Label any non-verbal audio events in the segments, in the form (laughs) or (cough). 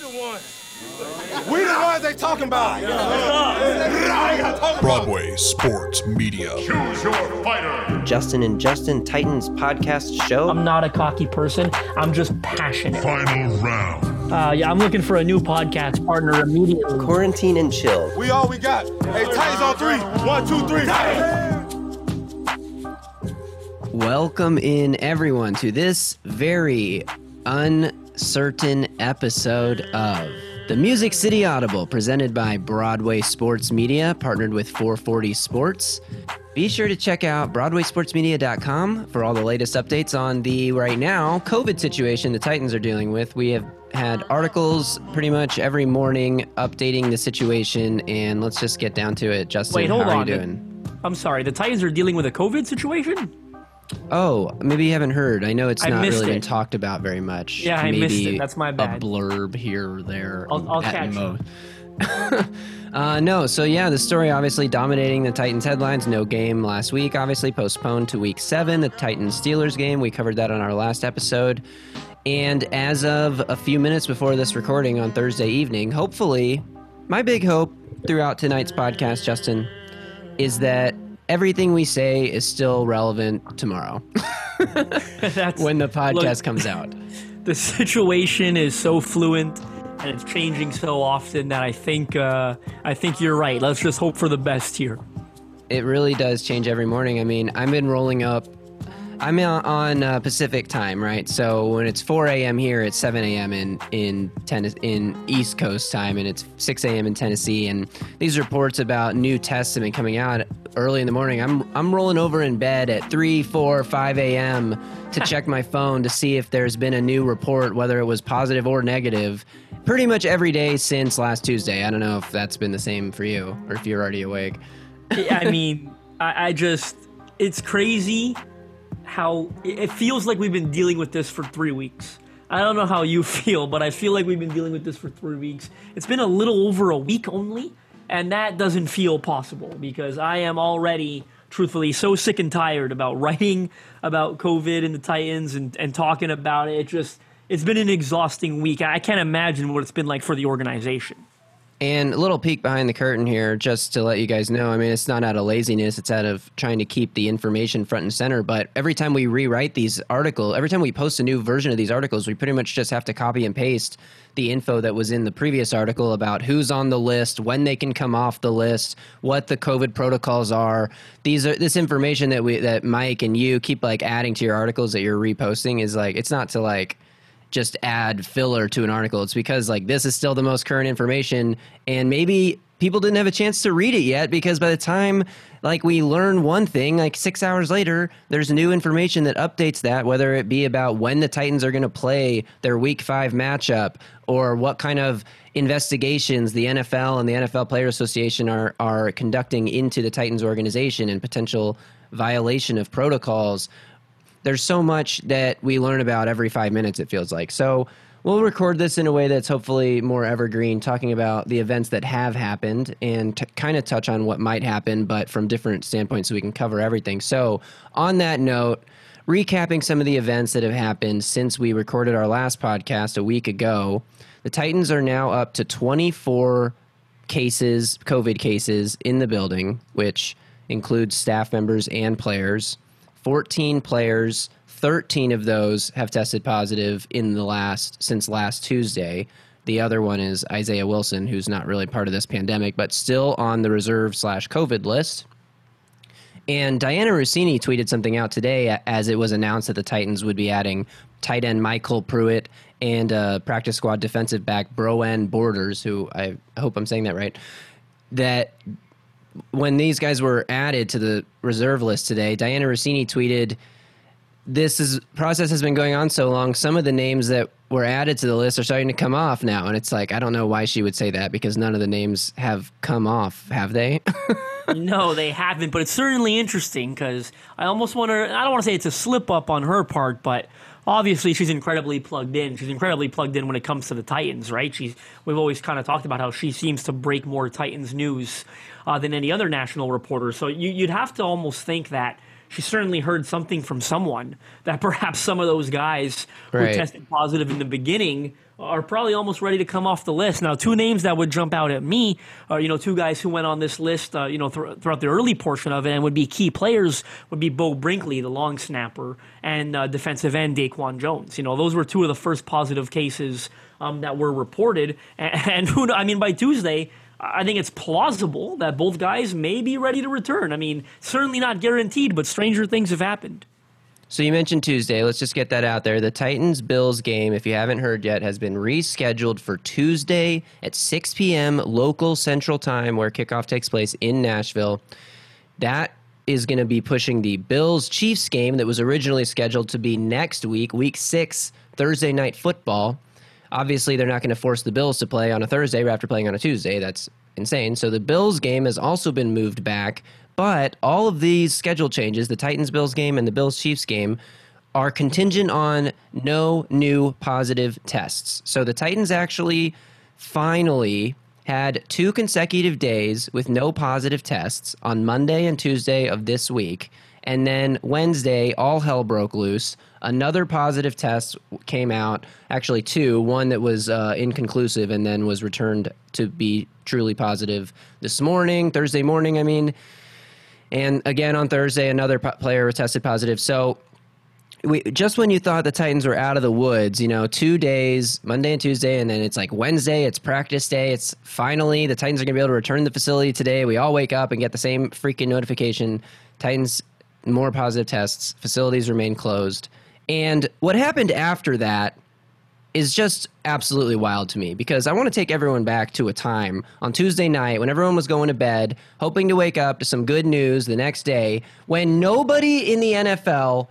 We the ones they talking about. Broadway Sports Media. Choose your fighter. Justin and Justin Titans podcast show. I'm not a cocky person. I'm just passionate. Final round. Uh, yeah, I'm looking for a new podcast partner immediately. Quarantine and chill. We all we got. Hey, Titans on three. One, two, three. Welcome in, everyone, to this very uncertain episode of the Music City Audible, presented by Broadway Sports Media, partnered with 440 Sports. Be sure to check out BroadwaySportsMedia.com for all the latest updates on the right now COVID situation the Titans are dealing with. We have had articles pretty much every morning updating the situation, and let's just get down to it. Justin, Wait, hold how are on. you doing? I'm sorry. The Titans are dealing with a COVID situation. Oh, maybe you haven't heard. I know it's I not really been talked about very much. Yeah, I missed it. That's my bad. A blurb here or there. I'll- I'll at catch most. (laughs) uh, no, so yeah, the story obviously dominating the Titans headlines. No game last week, obviously postponed to week seven. The Titans Steelers game. We covered that on our last episode. And as of a few minutes before this recording on Thursday evening, hopefully, my big hope throughout tonight's podcast, Justin, is that everything we say is still relevant tomorrow. (laughs) That's when the podcast Look- comes out. the situation is so fluent and it's changing so often that I think uh, I think you're right. Let's just hope for the best here. It really does change every morning. I mean, I've been rolling up. I'm on- on uh, Pacific time, right? So when it's 4 a.m. here, it's 7 a.m. in in Tennis in East Coast time, and it's 6 a.m. in Tennessee. And these reports about new tests have been coming out early in the morning. I'm I'm rolling over in bed at 3, 4, 5 a.m. to (laughs) check my phone to see if there's been a new report, whether it was positive or negative. Pretty much every day since last Tuesday. I don't know if that's been the same for you or if you're already awake. I (laughs) mean, I, I just it's crazy how it feels like we've been dealing with this for three weeks. I don't know how you (laughs) feel, but I feel like we've been dealing with this for three weeks. It's been a little over a week only, and that doesn't feel possible because I am already, truthfully, so sick and tired about (laughs) writing about COVID and the Titans and, and talking about it. It just it's been an exhausting week. I can't imagine what it's been like for the organization. And a little peek behind the curtain here, just to let you guys know. I mean, it's not out of laziness; it's out of trying to keep the information front and center. But every time we rewrite these articles, every time we post a new version of these articles, we pretty much just have to copy and paste the info that was in the previous article about who's on the list, when they can come off the list, what the COVID protocols are. These are this information that we that Mike and you keep like adding to your articles that you're reposting is like it's not to like just add filler to an article. It's because like this is still the most current information and maybe people didn't have a chance to read it yet because by the time like we learn one thing like 6 hours later there's new information that updates that whether it be about when the Titans are going to play their week 5 matchup or what kind of investigations the NFL and the NFL Player Association are are conducting into the Titans organization and potential violation of protocols there's so much that we learn about every five minutes it feels like. So we'll record this in a way that's hopefully more evergreen talking about the events that have happened and t- kind of touch on what might happen but from different standpoints so we can cover everything. So on that note recapping some of the events that have happened since we recorded our last podcast a week ago the titans are now up to 24 cases covid cases in the building which includes staff members and players 14 players 13 of those have tested positive in the last since last tuesday the other one is isaiah wilson who's not really part of this pandemic but still on the reserve slash covid list and Dianna Russini tweeted something out today as it was announced that the Titans would be adding tight end MyCole Pruitt and uh, practice squad defensive back Breon Borders, who I hope I'm saying that right. That when these guys were added to the reserve list today, Dianna Russini tweeted, "This is process has been going on so long. Some of the names that were added to the list are starting to come off now." And it's like I don't know why she would say that because none of the names have come off, have they? (laughs) no, they haven't, but it's certainly interesting because I almost to. I don't want to say it's a slip up on her part, but obviously she's incredibly plugged in. She's incredibly plugged in when it comes to the Titans, right? She's we've always kind of talked about how she seems to break more Titans news uh, than any other national reporter. So you, you'd have to almost think that she certainly heard something from someone that perhaps some of those guys Right. who tested positive in the beginning are probably almost ready to come off the list. Now, two names that would jump out at me are, you know, two guys who went on this list, uh, you know, thr throughout the early portion of it and would be key players would be Beau Brinkley, the long snapper, and uh, defensive end Daquan Jones. You know, those were two of the first positive cases um, that were reported. And, (laughs) and who, I mean, by Tuesday, I think it's plausible that both guys may be ready to return. I mean, certainly not guaranteed, but stranger things have happened. So you mentioned Tuesday. Let's just get that out there. The Titans Bills game, if you haven't heard yet, has been rescheduled for Tuesday at 6 p.m. local Central Time, where kickoff takes place in Nashville. That is going to be pushing the Bills Chiefs game that was originally scheduled to be next week, week six, Thursday night football. Obviously, they're not going to force the Bills to play on a Thursday after playing on a Tuesday. That's insane. So the Bills game has also been moved back. But all of these schedule changes, the Titans Bills game and the Bills Chiefs game, are contingent on no new positive tests. So the Titans actually finally had two consecutive days with no positive tests on Monday and Tuesday of this week. And then Wednesday, all hell broke loose. Another positive test came out, actually, two. One that was uh, inconclusive and then was returned to be truly positive this morning, Thursday morning, I mean. And again on Thursday, another player tested positive. So we, just when you thought the Titans were out of the woods, you know, two days, Monday and Tuesday, and then it's like Wednesday, it's practice day. It's finally the Titans are going to be able to return to the facility today. We all wake up and get the same freaking notification. Titans, more positive tests, facilities remain closed. And what happened after that is just absolutely wild to me because I want to take everyone back to a time on Tuesday night when everyone was going to bed, hoping to wake up to some good news the next day, when nobody in the NFL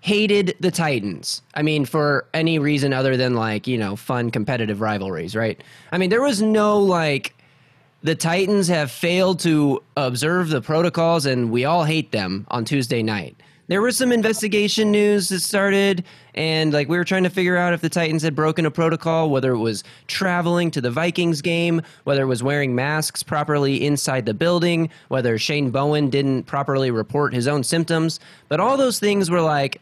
hated the Titans. I mean, for any reason other than like, you know, fun competitive rivalries, right? I mean, there was no like, the Titans have failed to observe the protocols and we all hate them on Tuesday night. There was some investigation news that started, and like we were trying to figure out if the Titans had broken a protocol, whether it was traveling to the Vikings game, whether it was wearing masks properly inside the building, whether Shane Bowen didn't properly report his own symptoms. But all those things were like,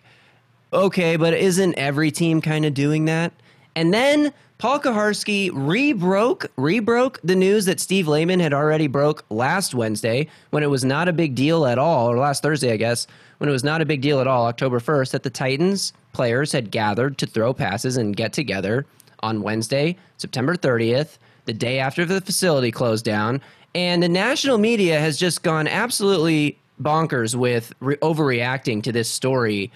okay, but isn't every team kind of doing that? And then Paul Kuharsky rebroke rebroke the news that Steve Lehman had already broke last Wednesday when it was not a big deal at all, or last Thursday, I guess, when it was not a big deal at all, October 1st, that the Titans players had gathered to throw passes and get together on Wednesday, September 30th, the day after the facility closed down. And the national media has just gone absolutely bonkers with re- overreacting to this story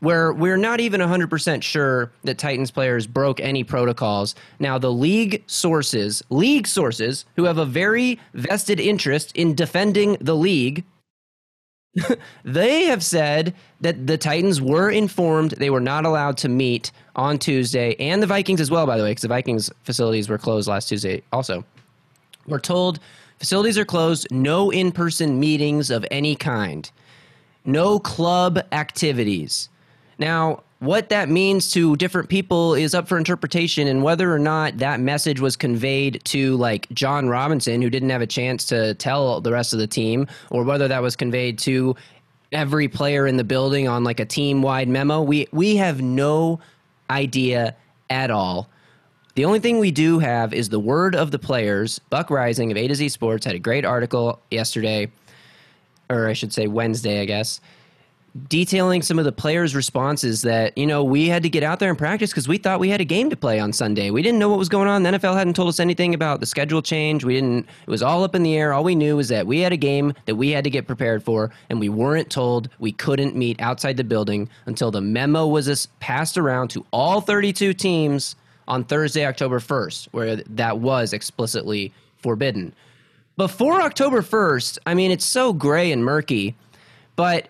where we're not even 100% sure that Titans players broke any protocols. Now, the league sources, league sources who have a very vested interest in defending the league, (laughs) they have said that the Titans were informed they were not allowed to meet on Tuesday, and the Vikings as well, by the way, because the Vikings facilities were closed last Tuesday also. We're told facilities are closed, no in person meetings of any kind, no club activities. Now, what that means to different people is up for interpretation, and whether or not that message was conveyed to like Jon Robinson, who didn't have a chance to tell the rest of the team, or whether that was conveyed to every player in the building on like a team wide memo, we we have no idea at all. The only thing we do have is the word of the players. Buck Reising of A to Z Sports had a great article yesterday, or I should say Wednesday, I guess, detailing some of the players' responses that, you know, we had to get out there and practice because we thought we had a game to play on Sunday. We didn't know what was going on. The NFL hadn't told us anything about the schedule change. We didn't, it was all up in the air. All we knew was that we had a game that we had to get prepared for, and we weren't told we couldn't meet outside the building until the memo was passed around to all 32 teams on Thursday, October 1st, where that was explicitly forbidden. Before October 1st, I mean, it's so gray and murky, but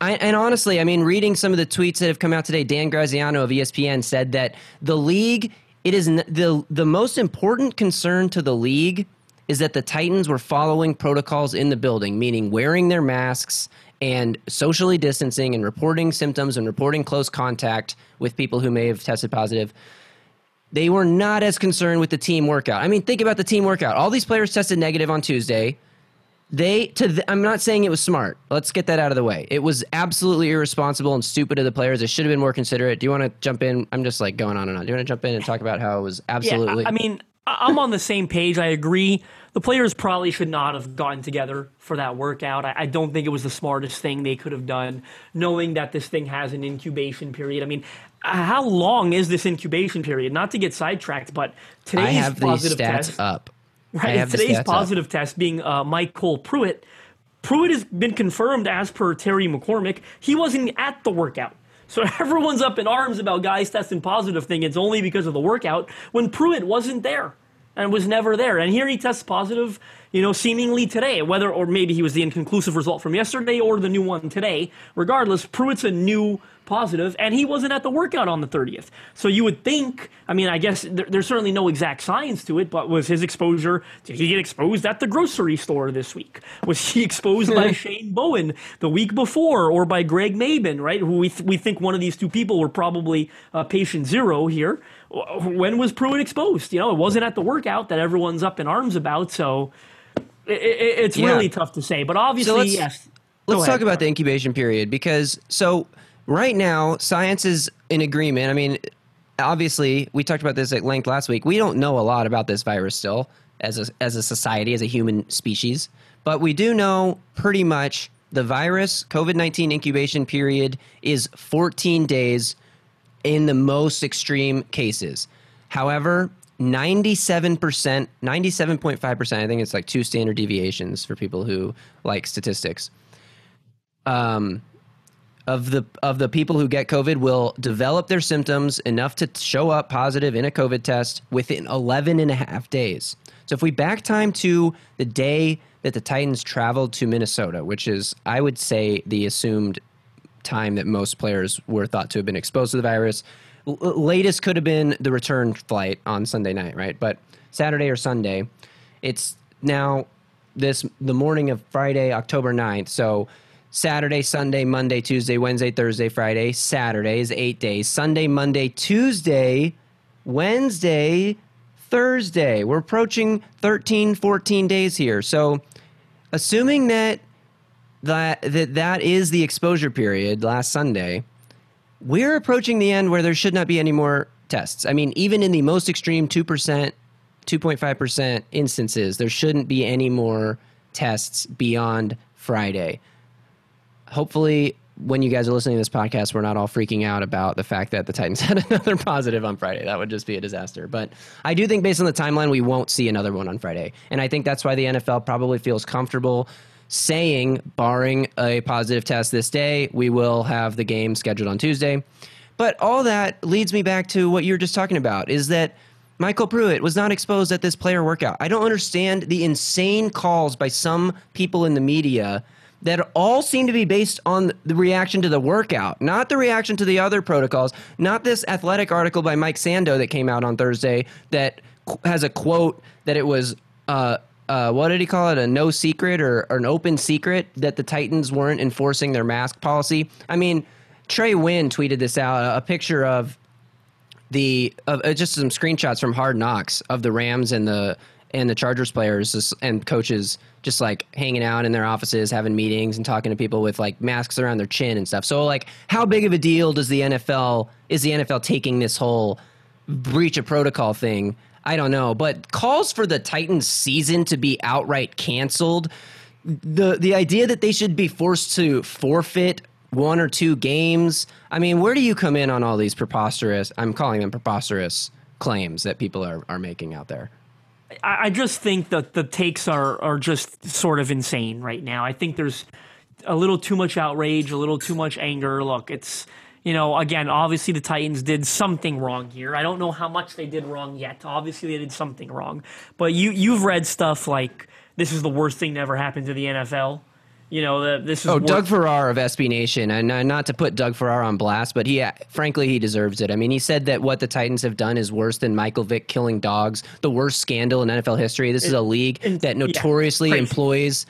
I, and honestly, I mean, reading some of the tweets that have come out today, Dan Graziano of ESPN said that the league, it is n- the the most important concern to the league is that the Titans were following protocols in the building, meaning wearing their masks and socially distancing and reporting symptoms and reporting close contact with people who may have tested positive they were not as concerned with the team workout. I mean, think about the team workout. All these players tested negative on Tuesday. They to th- I'm not saying it was smart. Let's get that out of the way. It was absolutely irresponsible and stupid of the players. They should have been more considerate. Do you want to jump in? I'm just like going on and on. Do you want to jump in and talk about how it was absolutely? Yeah, I I mean, I'm on the same page. I agree. The players probably should not have gotten together for that workout. I, I don't think it was the smartest thing they could have done, knowing that this thing has an incubation period. I mean, how long is this incubation period? Not to get sidetracked, but today's I have these positive stats test, up. (laughs) Right. Today's stats up. positive test being uh, MyCole Pruitt. Pruitt has been confirmed as per Terry McCormick. He wasn't at the workout. So (laughs) everyone's up in arms about guys testing positive thing. It's only because of the workout when Pruitt wasn't there and was never there. And here he tests positive, you know, seemingly today, whether or maybe he was the inconclusive result from yesterday or the new one today. Regardless, Pruitt's a new positive, and he wasn't at the workout on the 30th. So you would think, I mean, I guess there, there's certainly no exact science to it, but was his exposure, did he get exposed at the grocery store this week? Was he (laughs) exposed by (laughs) Shane Bowen the week before or by Greg Mabin, right? Who we, th- we think one of these two people were probably uh, patient zero here. When was Pruitt exposed? You know, it wasn't at the workout that everyone's up in arms about, so it, it, it's Yeah. really tough to say. But obviously, let's- yes. Let's ahead, talk about the incubation period because so right now science is in agreement. I mean, obviously we talked about this at length last week. We don't know a lot about this virus still as a as a society as a human species, but we do know pretty much the virus COVID nineteen incubation period is 14 days in the most extreme cases. However, 97%, 97.5%, I think it's like two standard deviations for people who like statistics. Um, of the of the people who get COVID will develop their symptoms enough to show up positive in a COVID test within 11 and a half days. So if we back time to the day that the Titans traveled to Minnesota, which is I would say the assumed time that most players were thought to have been exposed to the virus. L- latest could have been the return flight on Sunday night, right? But Saturday or Sunday, it's now this the morning of Friday, October 9th. So Saturday, Sunday, Monday, Tuesday, Wednesday, Thursday, Friday, Saturday is 8 days. Sunday, Monday, Tuesday, Wednesday, Thursday. We're approaching 13, 14 days here. So assuming that that that that is the exposure period last Sunday, we're approaching the end where there should not be any more tests. I mean, even in the most extreme 2%, 2.5% instances, there shouldn't be any more tests beyond Friday. Hopefully, when you guys are listening to this podcast, we're not all freaking out about the fact that the Titans (laughs) had another positive on Friday. That would just be a disaster. But I do think, based on the timeline, we won't see another one on Friday. And I think that's why the NFL probably feels comfortable saying, barring a positive test this day, we will have the game scheduled on Tuesday. But all that leads me back to what you were just talking about is that MyCole Pruitt was not exposed at this player workout. I don't understand the insane calls by some people in the media that all seem to be based on the reaction to the workout, not the reaction to the other protocols, not this athletic article by Mike Sando that came out on Thursday that has a quote that it was uh, uh, what did he call it? A no secret or, or an open secret that the Titans weren't enforcing their mask policy. I mean, Trey Wynn tweeted this out a picture of the of uh, just some screenshots from Hard Knocks of the Rams and the and the Chargers players and coaches just like hanging out in their offices, having meetings and talking to people with like masks around their chin and stuff. So like, how big of a deal does the NFL is the NFL taking this whole breach of protocol thing? I don't know, but calls for the Titans season to be outright canceled. The the idea that they should be forced to forfeit one or two games. I mean, where do you come in on all these preposterous? I'm calling them preposterous claims that people are, are making out there. I I just think that the takes are are just sort of insane right now. I think there's a little too much outrage, a little too much anger. Look, it's you know, again, obviously the Titans did something wrong here. I don't know how much they did wrong yet. Obviously they did something wrong. But you you've read stuff like this is the worst thing to ever happened to the NFL. You know, the, this is Oh, wor- Doug Farrar of SB Nation, and uh, not to put Doug Farrar on blast, but he, uh, frankly, he deserves it. I mean, he said that what the Titans have done is worse than Michael Vick killing dogs, the worst scandal in NFL history. This is a league that notoriously crazy. employs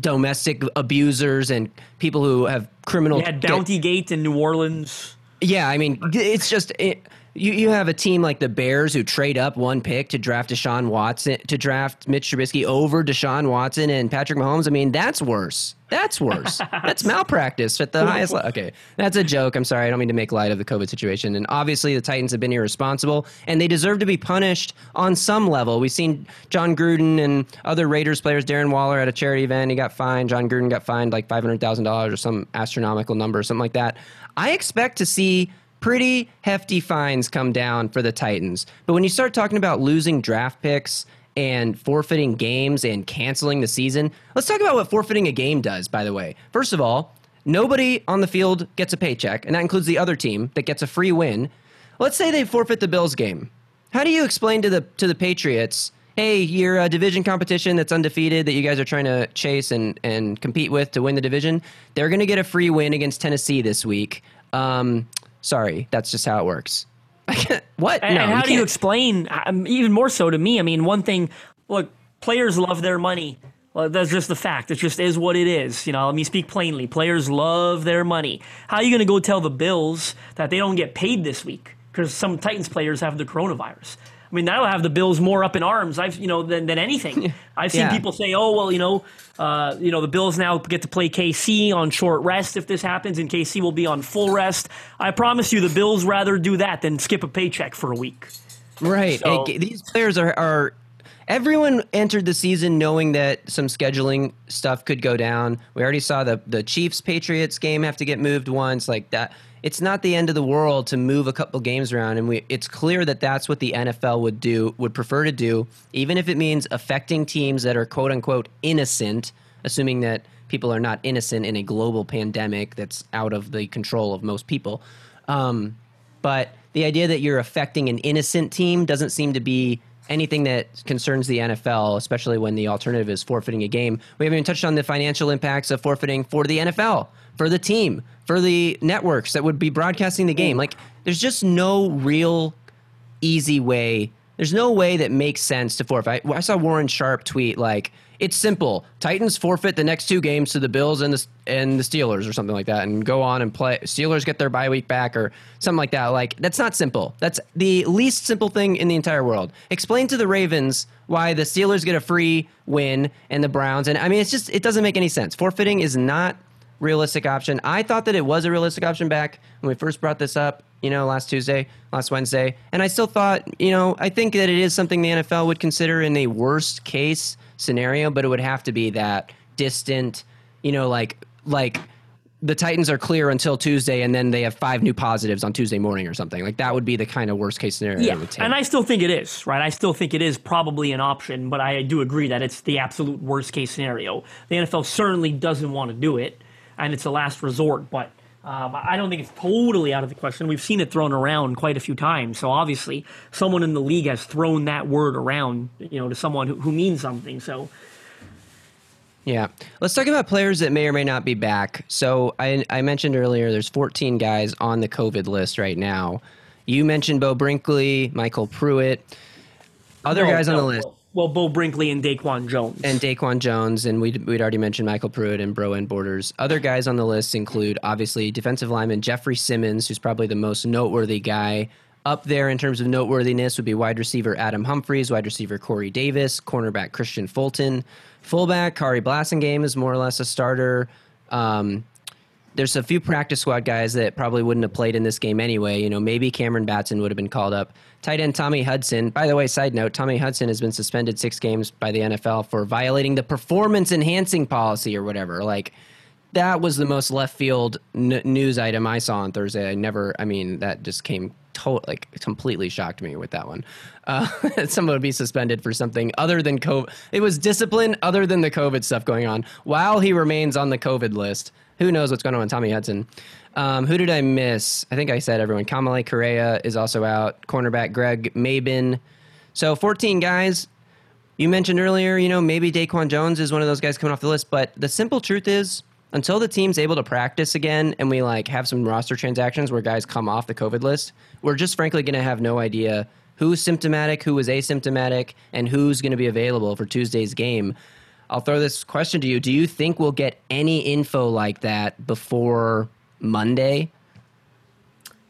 domestic abusers and people who have criminal. You had Bounty Gate in New Orleans. Yeah, I mean, it's just it, you, you have a team like the Bears who trade up one pick to draft Deshaun Watson to draft Mitch Trubisky over Deshaun Watson and Patrick Mahomes. I mean, that's worse. That's worse. (laughs) that's malpractice at the highest level. Okay, that's a joke. I'm sorry. I don't mean to make light of the COVID situation. And obviously, the Titans have been irresponsible, and they deserve to be punished on some level. We've seen Jon Gruden and other Raiders players, Darren Waller, at a charity event. He got fined. Jon Gruden got fined like five hundred thousand dollars or some astronomical number, or something like that. I expect to see pretty hefty fines come down for the Titans. But when you start talking about losing draft picks and forfeiting games and canceling the season, let's talk about what forfeiting a game does, by the way. First of all, nobody on the field gets a paycheck, and that includes the other team that gets a free win. Let's say they forfeit the Bills game. How do you explain to the to the Patriots, hey, you're a division competition that's undefeated that you guys are trying to chase and, and compete with to win the division? They're going to get a free win against Tennessee this week. Um, Sorry, that's just how it works. (laughs) what? And, no, and how you do you explain? um, Even more so to me. I mean, one thing. Look, players love their money. Well, that's just the fact. It just is what it is. You know, let me speak plainly. Players love their money. How are you going to go tell the Bills that they don't get paid this week because some Titans players have the coronavirus? I mean, that'll have the Bills more up in arms. I've you know than, than anything. (laughs) I've seen Yeah. people say, "Oh, well, you know, uh, you know, the Bills now get to play KC on short rest if this happens, and KC will be on full rest." I promise you, the Bills rather do that than skip a paycheck for a week. Right. So- It- these players are, are. Everyone entered the season knowing that some scheduling stuff could go down. We already saw the the Chiefs Patriots game have to get moved once, like that. It's not the end of the world to move a couple games around, and we. It's clear that that's what the NFL would do, would prefer to do, even if it means affecting teams that are quote unquote innocent, assuming that people are not innocent in a global pandemic that's out of the control of most people. Um, but the idea that you're affecting an innocent team doesn't seem to be anything that concerns the NFL, especially when the alternative is forfeiting a game. We haven't even touched on the financial impacts of forfeiting for the NFL, for the team, for the networks that would be broadcasting the game. Like, there's just no real easy way. There's no way that makes sense to forfeit. I, I saw Warren Sharp tweet like, "It's simple. Titans forfeit the next two games to the Bills and the and the Steelers or something like that, and go on and play. Steelers get their bye week back or something like that. Like that's not simple. That's the least simple thing in the entire world. Explain to the Ravens why the Steelers get a free win and the Browns. And I mean, it's just it doesn't make any sense. Forfeiting is not realistic option. I thought that it was a realistic option back when we first brought this up, you know, last Tuesday, last Wednesday. And I still thought, you know, I think that it is something the NFL would consider in a worst case scenario, but it would have to be that distant, you know, like like the Titans are clear until Tuesday and then they have five new positives on Tuesday morning or something. Like that would be the kind of worst case scenario Yeah, and I still think it is, right? I still think it is probably an option, but I do agree that it's the absolute worst case scenario. The NFL certainly doesn't want to do it, and it's a last resort, but um, I don't think it's totally out of the question. We've seen it thrown around quite a few times, so obviously someone in the league has thrown that word around, you know, to someone who, who means something. So Yeah. Let's talk about players that may or may not be back. So I, I mentioned earlier there's 14 guys on the COVID list right now. You mentioned Beau Brinkley, MyCole Pruitt, other No, guys on the list, Well, Beau Brinkley and Daquan Jones. and Daquan Jones, and we'd, we'd already mentioned MyCole Pruitt and Breon Borders. Other guys on the list include obviously defensive lineman Jeffrey Simmons, who's probably the most noteworthy guy. Up there in terms of noteworthiness would be wide receiver Adam Humphries, wide receiver Corey Davis, cornerback Kristian Fulton, fullback Khari Blasingame is more or less a starter. Um, there's a few practice squad guys that probably wouldn't have played in this game anyway. You know, maybe Cameron Batson would have been called up. Tight end Tommy Hudson. By the way, side note, Tommy Hudson has been suspended six games by the NFL for violating the performance enhancing policy or whatever. Like, that was the most left field n- news item I saw on Thursday. I never, I mean, that just came to- like completely shocked me with that one. Uh, (laughs) someone would be suspended for something other than COVID. It was discipline other than the COVID stuff going on while he remains on the COVID list. Who knows what's going on with Tommy Hudson? Um, who did I miss? I think I said everyone. Kamalei Correa is also out. Cornerback Greg Mabin. So 14 guys. You mentioned earlier, you know, maybe Daquan Jones is one of those guys coming off the list, but the simple truth is, until the team's able to practice again and we like have some roster transactions where guys come off the COVID list, we're just frankly going to have no idea who's symptomatic, who is asymptomatic, and who's going to be available for Tuesday's game. I'll throw this question to you. Do you think we'll get any info like that before Monday?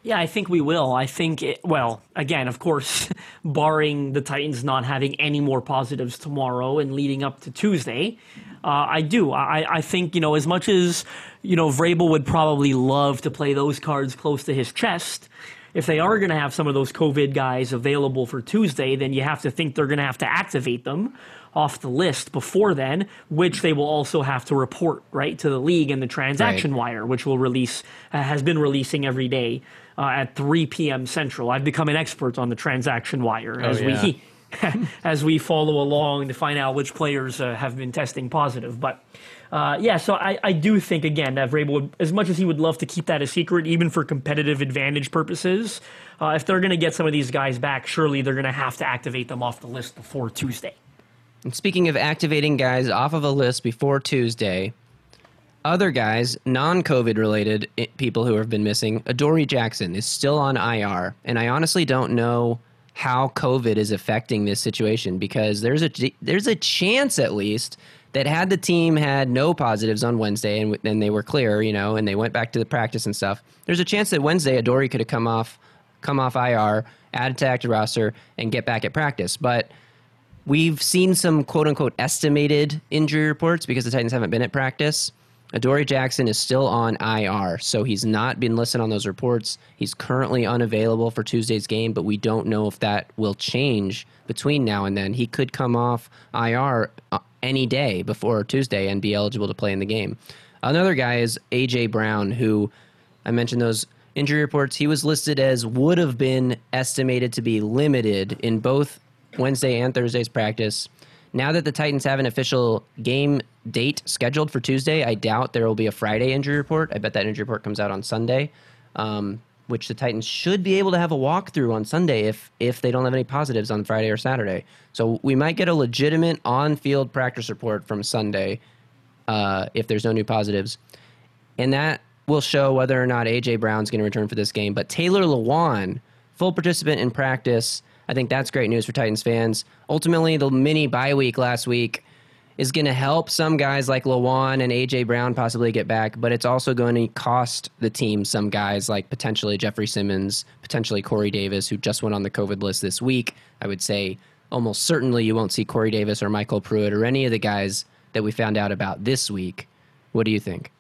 Yeah, I think we will. I think, it, well, again, of course, (laughs) barring the Titans not having any more positives tomorrow and leading up to Tuesday, uh, I do. I, I think, you know, as much as, you know, Vrabel would probably love to play those cards close to his chest, if they are going to have some of those COVID guys available for Tuesday, then you have to think they're going to have to activate them off the list before then, which they will also have to report right to the league and the transaction Right. wire, which will release uh, has been releasing every day uh, at 3 p.m. Central. I've become an expert on the transaction wire as yeah. we (laughs) as we follow along to find out which players uh, have been testing positive. But uh, yeah, so I, I do think again that Vrabel would, as much as he would love to keep that a secret, even for competitive advantage purposes, uh, if they're going to get some of these guys back, surely they're going to have to activate them off the list before Tuesday. And speaking of activating guys off of a list before Tuesday, other guys, non-COVID related people who have been missing, Adoree Jackson is still on IR, and I honestly don't know how COVID is affecting this situation because there's a there's a chance at least that had the team had no positives on Wednesday and then they were clear, you know, and they went back to the practice and stuff. There's a chance that Wednesday Adoree could have come off come off IR, added to active roster, and get back at practice, but. We've seen some quote unquote estimated injury reports because the Titans haven't been at practice. Adoree Jackson is still on IR, so he's not been listed on those reports. He's currently unavailable for Tuesday's game, but we don't know if that will change between now and then. He could come off IR uh, any day before Tuesday and be eligible to play in the game. Another guy is AJ Brown, who I mentioned those injury reports. He was listed as would have been estimated to be limited in both Wednesday and Thursday's practice. Now that the Titans have an official game date scheduled for Tuesday, I doubt there will be a Friday injury report. I bet that injury report comes out on Sunday, um, which the Titans should be able to have a walkthrough on Sunday if if they don't have any positives on Friday or Saturday. So we might get a legitimate on-field practice report from Sunday uh, if there's no new positives, and that will show whether or not AJ Brown's going to return for this game. But Taylor Lewan, full participant in practice, I think that's great news for Titans fans. Ultimately, the mini bye week last week is going to help some guys like Lewan and AJ Brown possibly get back, but it's also going to cost the team some guys like potentially Jeffrey Simmons, potentially Corey Davis, who just went on the COVID list this week. I would say almost certainly you won't see Corey Davis or MyCole Pruitt or any of the guys that we found out about this week. What do you think?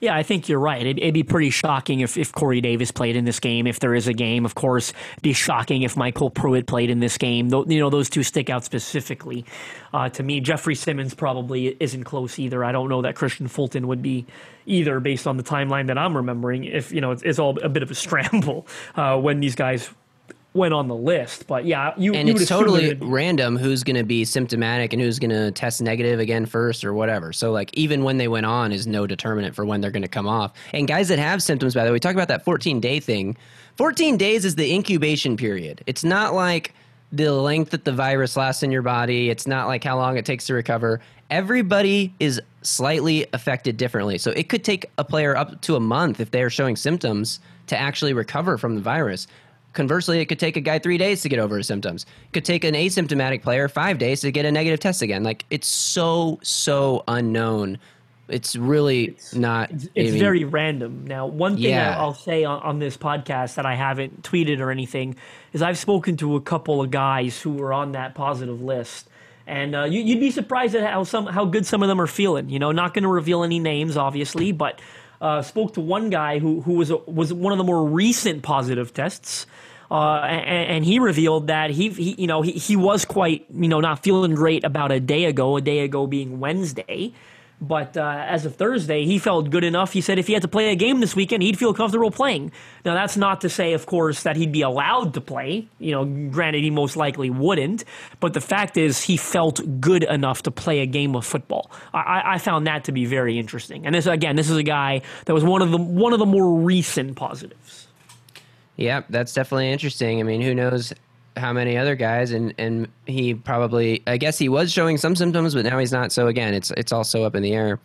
Yeah, I think you're right. It'd, it'd be pretty shocking if, if Corey Davis played in this game. If there is a game, of course, it'd be shocking if MyCole Pruitt played in this game. Tho- You know, those two stick out specifically uh, to me. Jeffrey Simmons probably isn't close either. I don't know that Kristian Fulton would be either, based on the timeline that I'm remembering. If you know, it's, it's all a bit of a (laughs) scramble uh, when these guys went on the list. But yeah, you and you it's totally random who's going to be symptomatic and who's going to test negative again first or whatever. So like even when they went on is no determinant for when they're going to come off. And guys that have symptoms, by the way, we talk about that 14 day thing. 14 days is the incubation period. It's not like the length that the virus lasts in your body. It's not like how long it takes to recover. Everybody is slightly affected differently. So it could take a player up to a month if they're showing symptoms to actually recover from the virus. Conversely, it could take a guy three days to get over his symptoms. It could take an asymptomatic player five days to get a negative test again. Like it's so so unknown. It's really not. It's I mean, very random. Now, one thing Yeah. I'll, say on, on this podcast that I haven't tweeted or anything is I've spoken to a couple of guys who were on that positive list, and uh, you, you'd be surprised at how some how good some of them are feeling. You know, not going to reveal any names, obviously, but uh, spoke to one guy who who was a, was one of the more recent positive tests. Uh, and, and he revealed that he, he you know, he, he was quite, you know, not feeling great about a day ago, a day ago being Wednesday. But uh, as of Thursday, he felt good enough. He said if he had to play a game this weekend, he'd feel comfortable playing. Now, that's not to say, of course, that he'd be allowed to play. You know, granted, he most likely wouldn't. But the fact is, he felt good enough to play a game of football. I, I found that to be very interesting. And this, again, this is a guy that was one of the one of the more recent positives. Yeah, that's definitely interesting. I mean, who knows how many other guys and and he probably I guess he was showing some symptoms, but now he's not. So again, it's it's all so up in the air.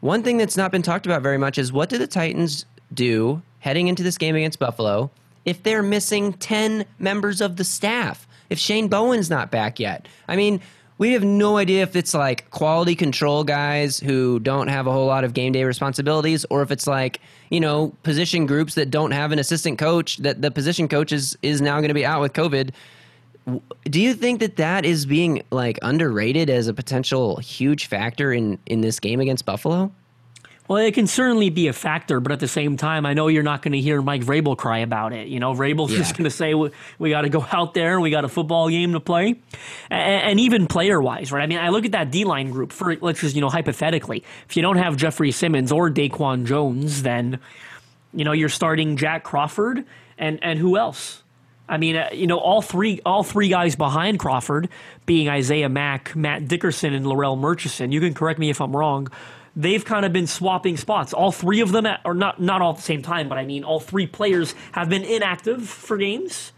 One thing that's not been talked about very much is what do the Titans do heading into this game against Buffalo if they're missing 10 members of the staff? If Shane Bowen's not back yet? I mean, we have no idea if it's like quality control guys who don't have a whole lot of game day responsibilities or if it's like you know position groups that don't have an assistant coach that the position coach is, is now going to be out with covid. Do you think that that is being like underrated as a potential huge factor in in this game against buffalo Well, it can certainly be a factor, but at the same time, I know you're not going to hear Mike Vrabel cry about it. You know, Vrabel's Yeah. just going to say we, we got to go out there we got a football game to play, and, and even player wise, right? I mean, I look at that D line group for let's just you know hypothetically, if you don't have Jeffrey Simmons or Daquan Jones, then you know you're starting Jack Crawford and and who else? I mean, uh, you know, all three all three guys behind Crawford, being Isaiah Mack, Matt Dickerson, and Larrell Murchison. You can correct me if I'm wrong. They've kind of been swapping spots. All three of them, at, or not not all at the same time, but I mean, all three players have been inactive for games.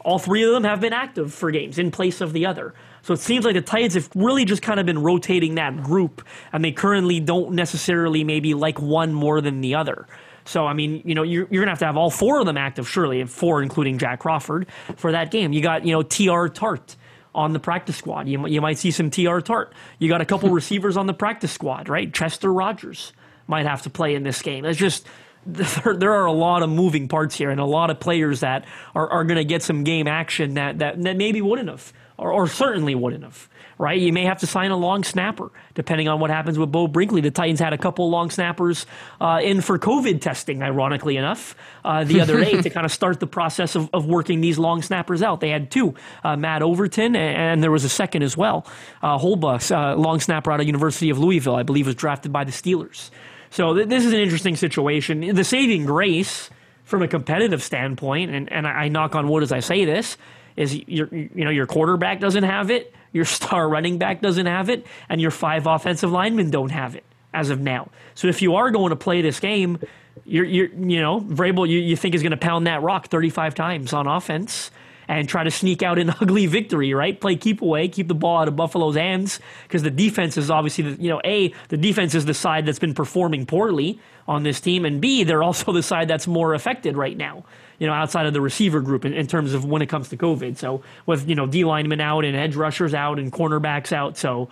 All three of them have been active for games in place of the other. So it seems like the Titans have really just kind of been rotating that group, and they currently don't necessarily maybe like one more than the other. So I mean, you know, you're, you're gonna have to have all four of them active, surely, four including Jack Crawford for that game. You got you know Teair Tart on the practice squad. You, you might see some Teair Tart. You got a couple (laughs) receivers on the practice squad, right? Chester Rogers might have to play in this game. It's just (laughs) there, there are a lot of moving parts here and a lot of players that are, are going to get some game action that, that, that maybe wouldn't have or, or certainly wouldn't have right? You may have to sign a long snapper depending on what happens with beau brinkley. The titans had a couple long snappers uh, in for covid testing ironically enough uh, the other day (laughs) to kind of start the process of, of working these long snappers out. They had two uh, matt overton and, and there was a second as well. Uh, holbus uh, long snapper out of university of louisville i believe was drafted by the steelers. So th- this is an interesting situation. The saving grace from a competitive standpoint, and, and I, I knock on wood as I say this, is your you know your quarterback doesn't have it, your star running back doesn't have it, and your five offensive linemen don't have it as of now. So if you are going to play this game, you're you're you know Vrabel you, you think is going to pound that rock 35 times on offense and try to sneak out an (laughs) ugly victory, right? Play keep away, keep the ball out of Buffalo's hands because the defense is obviously, the, you know, A, the defense is the side that's been performing poorly on this team, and B, they're also (laughs) the side that's more affected right now, you know, outside of the receiver group in, in terms of when it comes to COVID. So with, you know, D linemen out and edge rushers out and cornerbacks out. So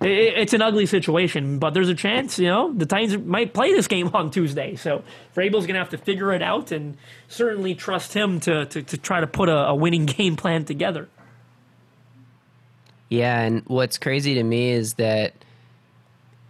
it, it's an ugly situation, but there's a chance, you know, the Titans might play this game on Tuesday. So Vrabel's going to have to figure it out and certainly trust him to, to, to try to put a, a winning (laughs) game plan together. Yeah, and what's crazy to me is that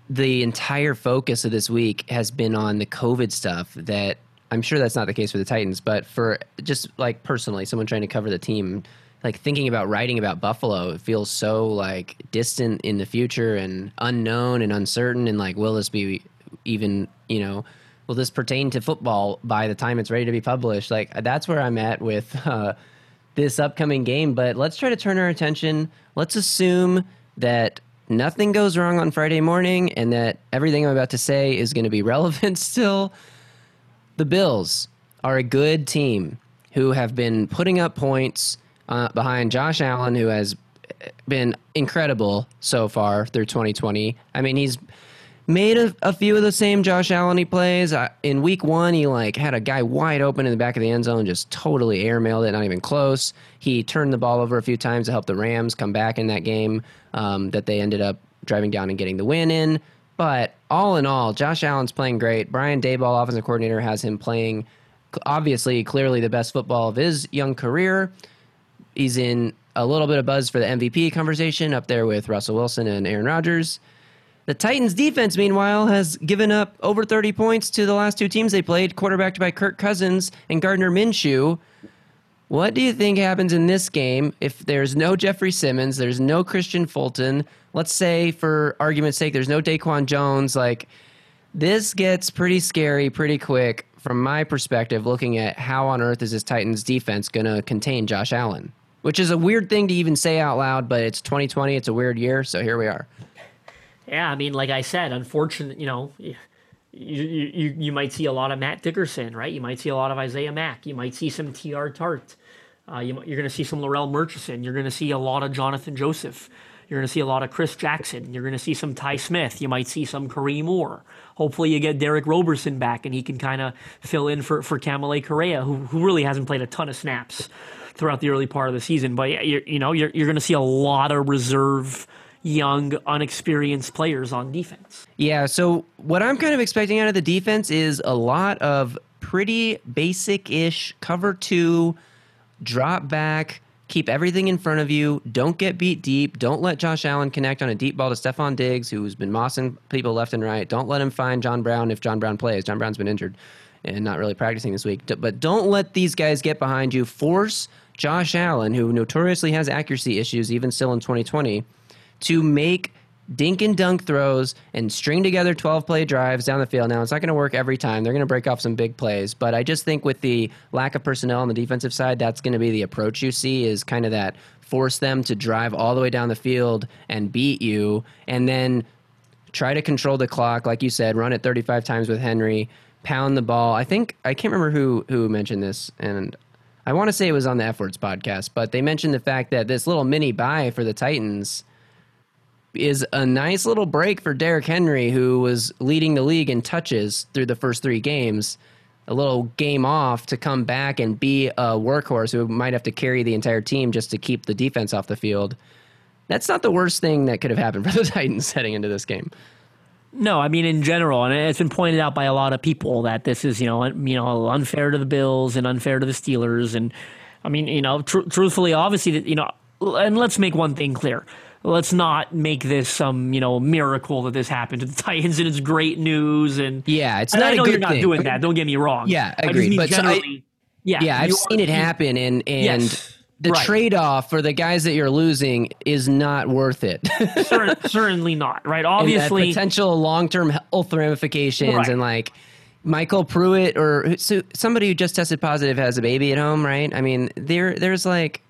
the entire focus of this week has been on the COVID stuff. That I'm sure that's not the case for the Titans, but for just like personally, someone trying to cover the team, like thinking about writing about Buffalo, it feels so like distant in the future and unknown and uncertain. And like, will this be even, you know, will this pertain to football by the time it's ready to be published? Like, that's where I'm at with. Uh, this upcoming game, but let's try to turn our attention. Let's assume that nothing goes wrong on Friday morning and that everything I'm about to say is going to be (laughs) relevant still. The Bills are a good team who have been putting up points uh, behind Josh Allen, who has been incredible so far through 2020. I mean, he's made a, a few of the same Josh Allen he plays. In week one, he like had a guy wide open in the back of the end zone, just totally airmailed it, not even close. He turned the ball over a few times to help the Rams come back in that game um, that they ended up driving down and getting the win in. But all in all, Josh Allen's playing great. Brian Daboll, offensive coordinator, has him playing obviously clearly the best football of his young career. He's in a little bit of buzz for the MVP conversation up there with Russell Wilson and Aaron Rodgers. The Titans defense, meanwhile, has given up over 30 points to the last two teams they played, quarterbacked by Kirk Cousins and Gardner Minshew. What do you think happens in this game if there's no Jeffrey Simmons, there's no Kristian Fulton? Let's say, for argument's sake, there's no Daquan Jones. Like, this gets pretty scary pretty quick from my perspective, looking at how on earth is this Titans defense going to contain Josh Allen? Which is a weird thing to even say out loud, but it's 2020. It's a weird year, so here we are. Yeah, I mean, like I said, unfortunate, you know, you, you, you, might see a lot of Matt Dickerson, right? You might see a lot of Isaiah Mack. You might see some Teair Tart. Uh, you, you're going to see some Larrell Murchison. You're going to see a lot of Johnathan Joseph. You're going to see a lot of Chris Jackson. You're going to see some Tye Smith. You might see some Kareem Orr. Hopefully, you get Derick Roberson back and he can kind of fill in for, for Kamalei Correa, who, who really hasn't played a ton of snaps throughout the early part of the season. But, you're, you know, you're, you're going to see a lot of reserve young, unexperienced players on defense. Yeah, so what I'm kind of expecting out of the defense is a lot of pretty basic ish cover two, drop back, keep everything in front of you, don't get beat deep, don't let Josh Allen connect on a deep ball to Stefon Diggs, who's been mossing people left and right. Don't let him find John Brown if John Brown plays. John Brown's been injured and not really practicing this week. But don't let these guys get behind you. Force Josh Allen, who notoriously has accuracy issues even still in 2020, to make dink and dunk throws and string together 12 play drives down the field. Now, it's not going to work every time. They're going to break off some big plays, but I just think with the lack of personnel on the defensive side, that's going to be the approach you see is kind of that force them to drive all the way down the field and beat you and then try to control the clock like you said, run it 35 times with Henry, pound the ball. I think I can't remember who who mentioned this and I want to say it was on the F Words podcast, but they mentioned the fact that this little mini bye for the Titans is a nice little break for Derrick Henry, who was leading the league in touches through the first three games. A little game off to come back and be a workhorse who might have to carry the entire team just to keep the defense off the field. That's not the worst thing that could have happened for the (laughs) Titans heading into this game. No, I mean in general, and it's been pointed out by a lot of people that this is you know you know unfair to the Bills and unfair to the Steelers, and I mean you know tr- truthfully, obviously that you know, and let's make one thing clear. Let's not make this some you know miracle that this happened to the (laughs) Titans and it's great news and Yeah, it's and not I know you're not thing. doing that. Don't get me wrong. Yeah, I just agree, mean but so I- generally, yeah, Yeah, I've seen are- it happen, and and Yes, the right. trade off for the guys that you're losing is not worth it. (laughs) cer- certainly not right. Obviously, potential long-term health ramifications Right. and like MyCole Pruitt or so somebody who just tested positive has a baby at home, right? I mean, there there's like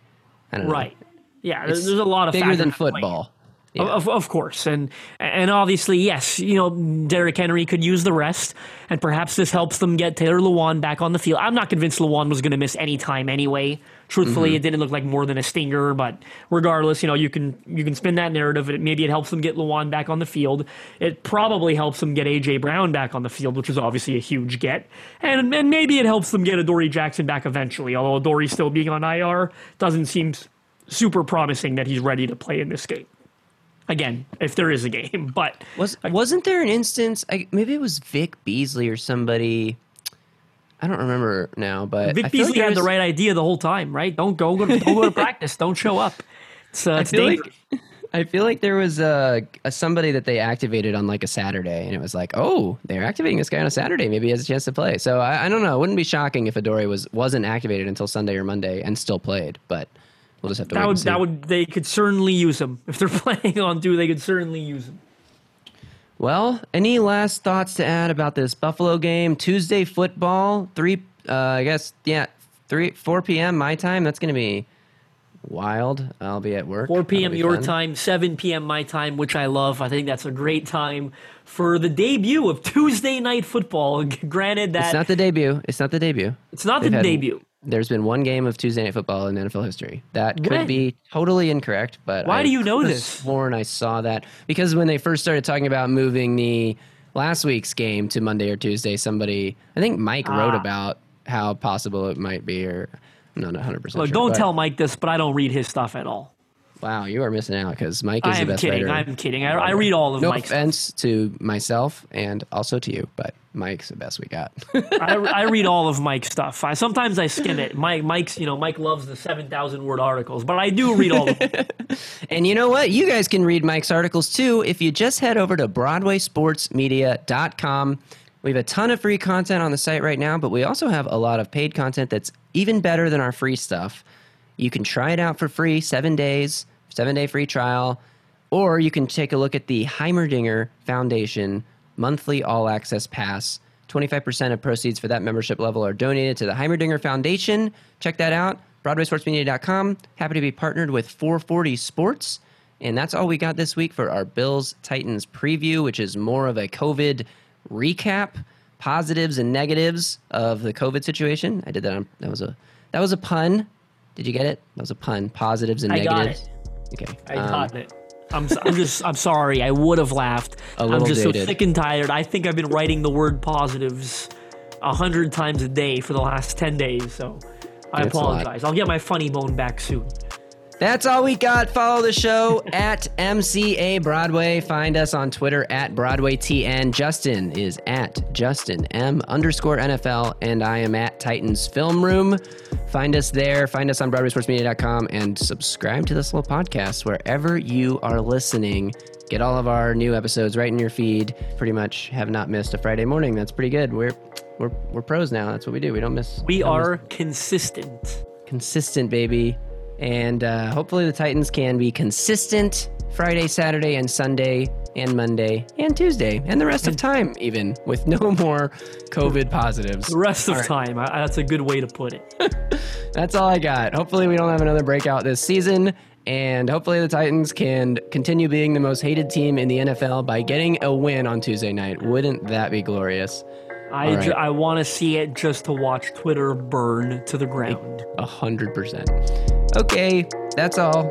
I don't know. right. Yeah, there's, there's a lot of bigger factors than football. Of, of course, and and obviously, yes, you know, Derrick Henry could use the rest, and perhaps this helps them get Taylor Lewan back on the field. I'm not convinced Lewan was going to miss any time anyway. Truthfully, Mm-hmm. it didn't look like more than a stinger, but regardless, you know, you can you can spin that narrative. It, maybe it helps them get Lewan back on the field. It probably helps them get AJ Brown back on the field, which is obviously a huge get, and and maybe it helps them get Adoree Jackson back eventually. Although Adoree still being on IR doesn't seem super promising that he's ready to play in this game again if there is a game (laughs) but Was wasn't there an instance? I, maybe it was Vic Beasley or somebody. I don't remember now, but I Vic like Beasley there had the right idea the whole time right don't go, go don't go to (laughs) practice don't show up it's, uh, I it's feel like I feel like there was a, a somebody that they activated on like a Saturday, and it was like, oh, they're activating this guy on a Saturday. Maybe he has a chance to play. So I, I don't know. It wouldn't be shocking if Adoree was wasn't activated until Sunday or Monday and still played. But we'll just have to that wait would and see. that would they could certainly use him if they're (laughs) planning on do they could certainly use him Well, any last thoughts to add about this Buffalo game? Tuesday football, three. Uh, I guess yeah, three four p.m. my time. That's gonna be wild. I'll be at work. 4 p.m. your fun. time, 7 p.m. my time, which I love. I think that's a great time for the debut of Tuesday Night Football. (laughs) Granted that It's not the debut. It's not the debut. it's not They've the debut. There's been one game of Tuesday Night Football in NFL history. That could be totally incorrect, but Why I do you know this? Sworn I saw that because when they first started talking about moving the last week's game to Monday or Tuesday, somebody I think Mike wrote Ah. about how possible it might be, or I'm not 100 percent Look, sure. don't tell Mike this, but I don't read his stuff at all. Wow, you are missing out because Mike is I the best kidding. writer. I'm kidding. I, I read all of no Mike's stuff. offense to myself and also to you, but Mike's the best we got. (laughs) I, I read all of Mike's stuff. I, sometimes I skim it. Mike, Mike's, you know, Mike loves the seven thousand word articles, but I do read all of them. (laughs) And you know what? You guys can read Mike's articles too if you just head over to BroadwaySportsMedia.com. We have a ton of free content on the site right now, but we also have a lot of paid content that's even better than our free stuff. You can try it out for free, seven days, seven day free trial, or you can take a look at the Heimerdinger Foundation monthly all access pass. 25% of proceeds for that membership level are donated to the Heimerdinger Foundation. Check that out, BroadwaySportsMedia.com. Happy to be partnered with 440 Sports. And that's all we got this week for our Bills Titans preview, which is more of a COVID recap, positives and negatives of the COVID situation. I did that. On, that was a that was a pun. Did you get it? That was a pun. Positives and I got negatives. Okay. I um, got it. I'm, I'm just, I'm sorry. I would have laughed. A I'm just so sick and tired. I think I've been writing the word positives a hundred times a day for the last ten days. So I That's apologize. I'll get my funny bone back soon. That's all we got. Follow the show (laughs) at MCA Broadway. Find us on Twitter at Broadway BroadwayTN. Justin is at Justin M underscore NFL, and I am at Titans Film Room. Find us there. Find us on BroadwaySportsMedia.com and subscribe to this little podcast wherever you are listening. Get all of our new episodes right in your feed. Pretty much have not missed a Friday morning. That's pretty good. We're we're we're pros now. That's what we do. We don't miss. We don't miss are consistent. consistent, baby. And uh, hopefully the Titans can be consistent Friday, Saturday, and Sunday, and Monday, and Tuesday, and the rest of hmm. time, even with no (laughs) more COVID positives. The rest of right. time. I, that's a good way to put it. (laughs) That's all I got. Hopefully, we don't have another breakout this season. And hopefully, the Titans can continue being the most hated team in the NFL by getting a win on Tuesday night. Wouldn't that be glorious? I, All ju- I want to see it just to watch Twitter burn to the ground. A hundred percent. Okay, that's all.